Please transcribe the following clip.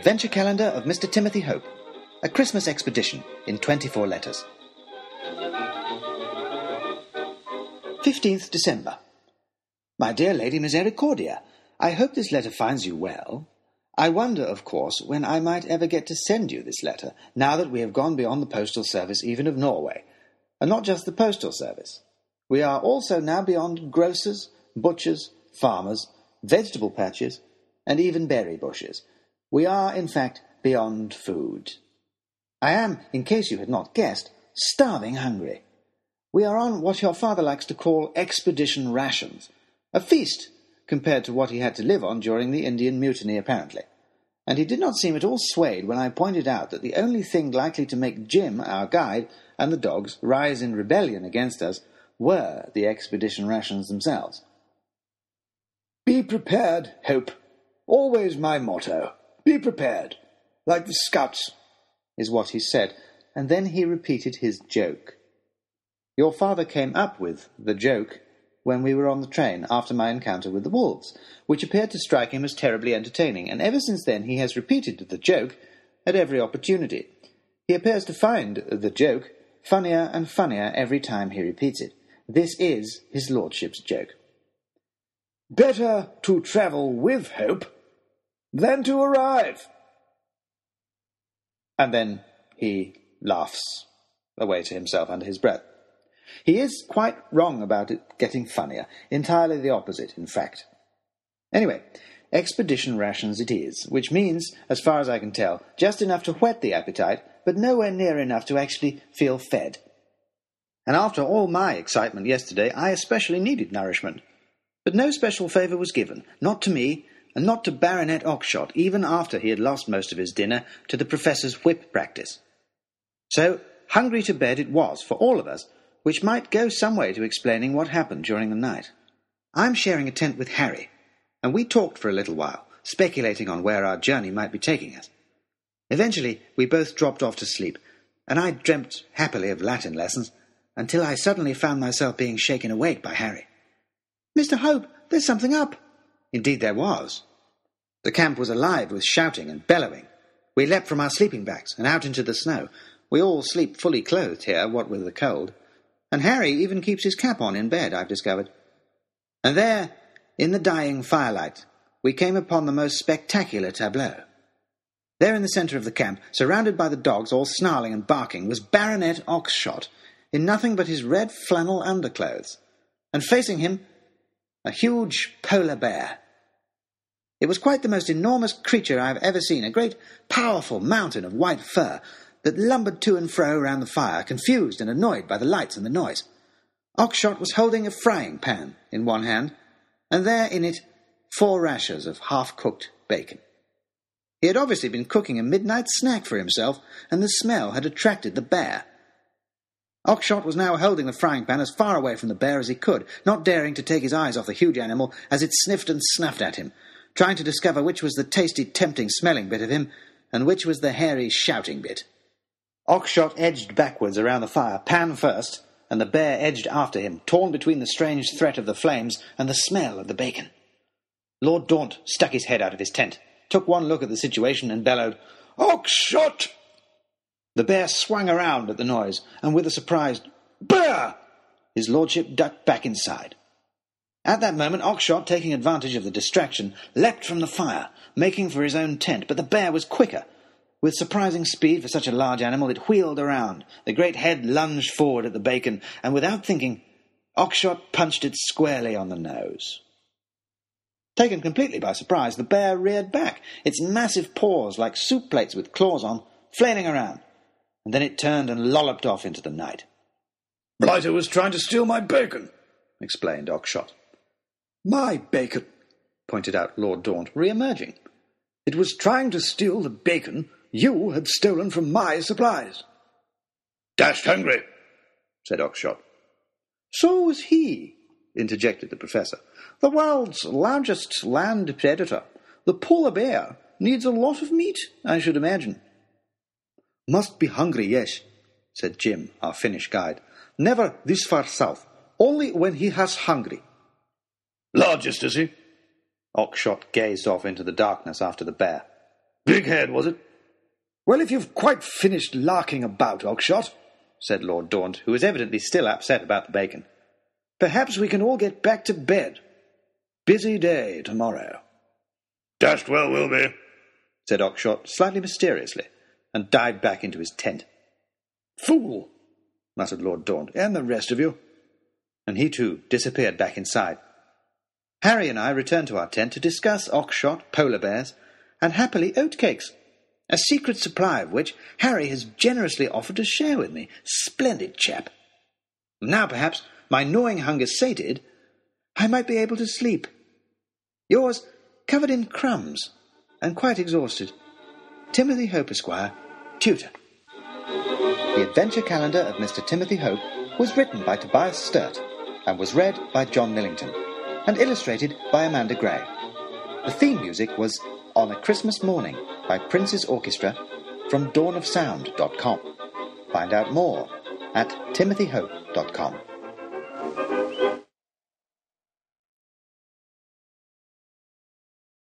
Adventure Calendar of Mr. Timothy Hope. A Christmas expedition in 24 letters. 15th December. My dear Lady Misericordia, I hope this letter finds you well. I wonder, of course, when I might ever get to send you this letter, now that we have gone beyond the postal service even of Norway. And not just the postal service. We are also now beyond grocers, butchers, farmers, vegetable patches, and even berry bushes. We are, in fact, beyond food. I am, in case you had not guessed, starving hungry. We are on what your father likes to call expedition rations, a feast compared to what he had to live on during the Indian Mutiny, apparently. And he did not seem at all swayed when I pointed out that the only thing likely to make Jim, our guide, and the dogs rise in rebellion against us were the expedition rations themselves. Be prepared, Hope. Always my motto. Be prepared. Like the scouts, is what he said, and then he repeated his joke. Your father came up with the joke when we were on the train after my encounter with the wolves, which appeared to strike him as terribly entertaining, and ever since then he has repeated the joke at every opportunity. He appears to find the joke funnier and funnier every time he repeats it. This is his lordship's joke. Better to travel with hope than to arrive. And then he laughs away to himself under his breath. He is quite wrong about it getting funnier. Entirely the opposite, in fact. Anyway, expedition rations it is, which means, as far as I can tell, just enough to whet the appetite, but nowhere near enough to actually feel fed. And after all my excitement yesterday, I especially needed nourishment. But no special favour was given, not to me, and not to Baronet Oxshott, even after he had lost most of his dinner to the Professor's whip practice. So, hungry to bed it was for all of us, which might go some way to explaining what happened during the night. I'm sharing a tent with Harry, and we talked for a little while, speculating on where our journey might be taking us. Eventually, we both dropped off to sleep, and I dreamt happily of Latin lessons until I suddenly found myself being shaken awake by Harry. Mr. Hope, there's something up. Indeed, there was. The camp was alive with shouting and bellowing. We leapt from our sleeping bags and out into the snow. We all sleep fully clothed here, what with the cold. And Harry even keeps his cap on in bed, I've discovered. And there, in the dying firelight, we came upon the most spectacular tableau. There in the centre of the camp, surrounded by the dogs all snarling and barking, was Baronet Oxshott, in nothing but his red flannel underclothes, and facing him, a huge polar bear. It was quite the most enormous creature I have ever seen, a great, powerful mountain of white fur, that lumbered to and fro round the fire, confused and annoyed by the lights and the noise. Oxshott was holding a frying pan in one hand, and there in it four rashers of half cooked bacon. He had obviously been cooking a midnight snack for himself, and the smell had attracted the bear. Oxshott was now holding the frying pan as far away from the bear as he could, not daring to take his eyes off the huge animal as it sniffed and snuffed at him, trying to discover which was the tasty, tempting smelling bit of him, and which was the hairy, shouting bit. Oxshott edged backwards around the fire, pan first, and the bear edged after him, torn between the strange threat of the flames and the smell of the bacon. Lord Daunt stuck his head out of his tent, took one look at the situation, and bellowed, Oxshott! The bear swung around at the noise, and with a surprised Bear! His lordship ducked back inside. At that moment, Oxshott, taking advantage of the distraction, leapt from the fire, making for his own tent, but the bear was quicker with surprising speed for such a large animal, it wheeled around. The great head lunged forward at the bacon, and without thinking, Oxshott punched it squarely on the nose. Taken completely by surprise, the bear reared back, its massive paws like soup plates with claws on, flailing around, and then it turned and lolloped off into the night. Blighter was trying to steal my bacon, explained Oxshott. My bacon, pointed out Lord Daunt, re-emerging. It was trying to steal the bacon you had stolen from my supplies. Dashed hungry, said Oxshott. So was he, interjected the professor. The world's largest land predator, the polar bear, needs a lot of meat, I should imagine. Must be hungry, yes, said Jim, our Finnish guide. Never this far south, only when he has hungry. Largest, is he? Oxshott gazed off into the darkness after the bear. Big head, was it? Well, if you've quite finished larking about, Oxshott, said Lord Daunt, who was evidently still upset about the bacon, perhaps we can all get back to bed. Busy day tomorrow. Dashed well will be, said Oxshott slightly mysteriously, and dived back into his tent. Fool, muttered Lord Daunt, and the rest of you. And he too disappeared back inside. Harry and I returned to our tent to discuss Oxshott, polar bears, and happily oatcakes, a secret supply of which Harry has generously offered to share with me. Splendid chap. Now, perhaps, my gnawing hunger sated, I might be able to sleep. Yours, covered in crumbs and quite exhausted. Timothy Hope, Esquire, tutor. The Adventure Calendar of Mr. Timothy Hope was written by Tobias Sturt and was read by John Millington and illustrated by Amanda Gray. The theme music was On a Christmas Morning by Prince's Orchestra from dawnofsound.com. Find out more at timothyhope.com.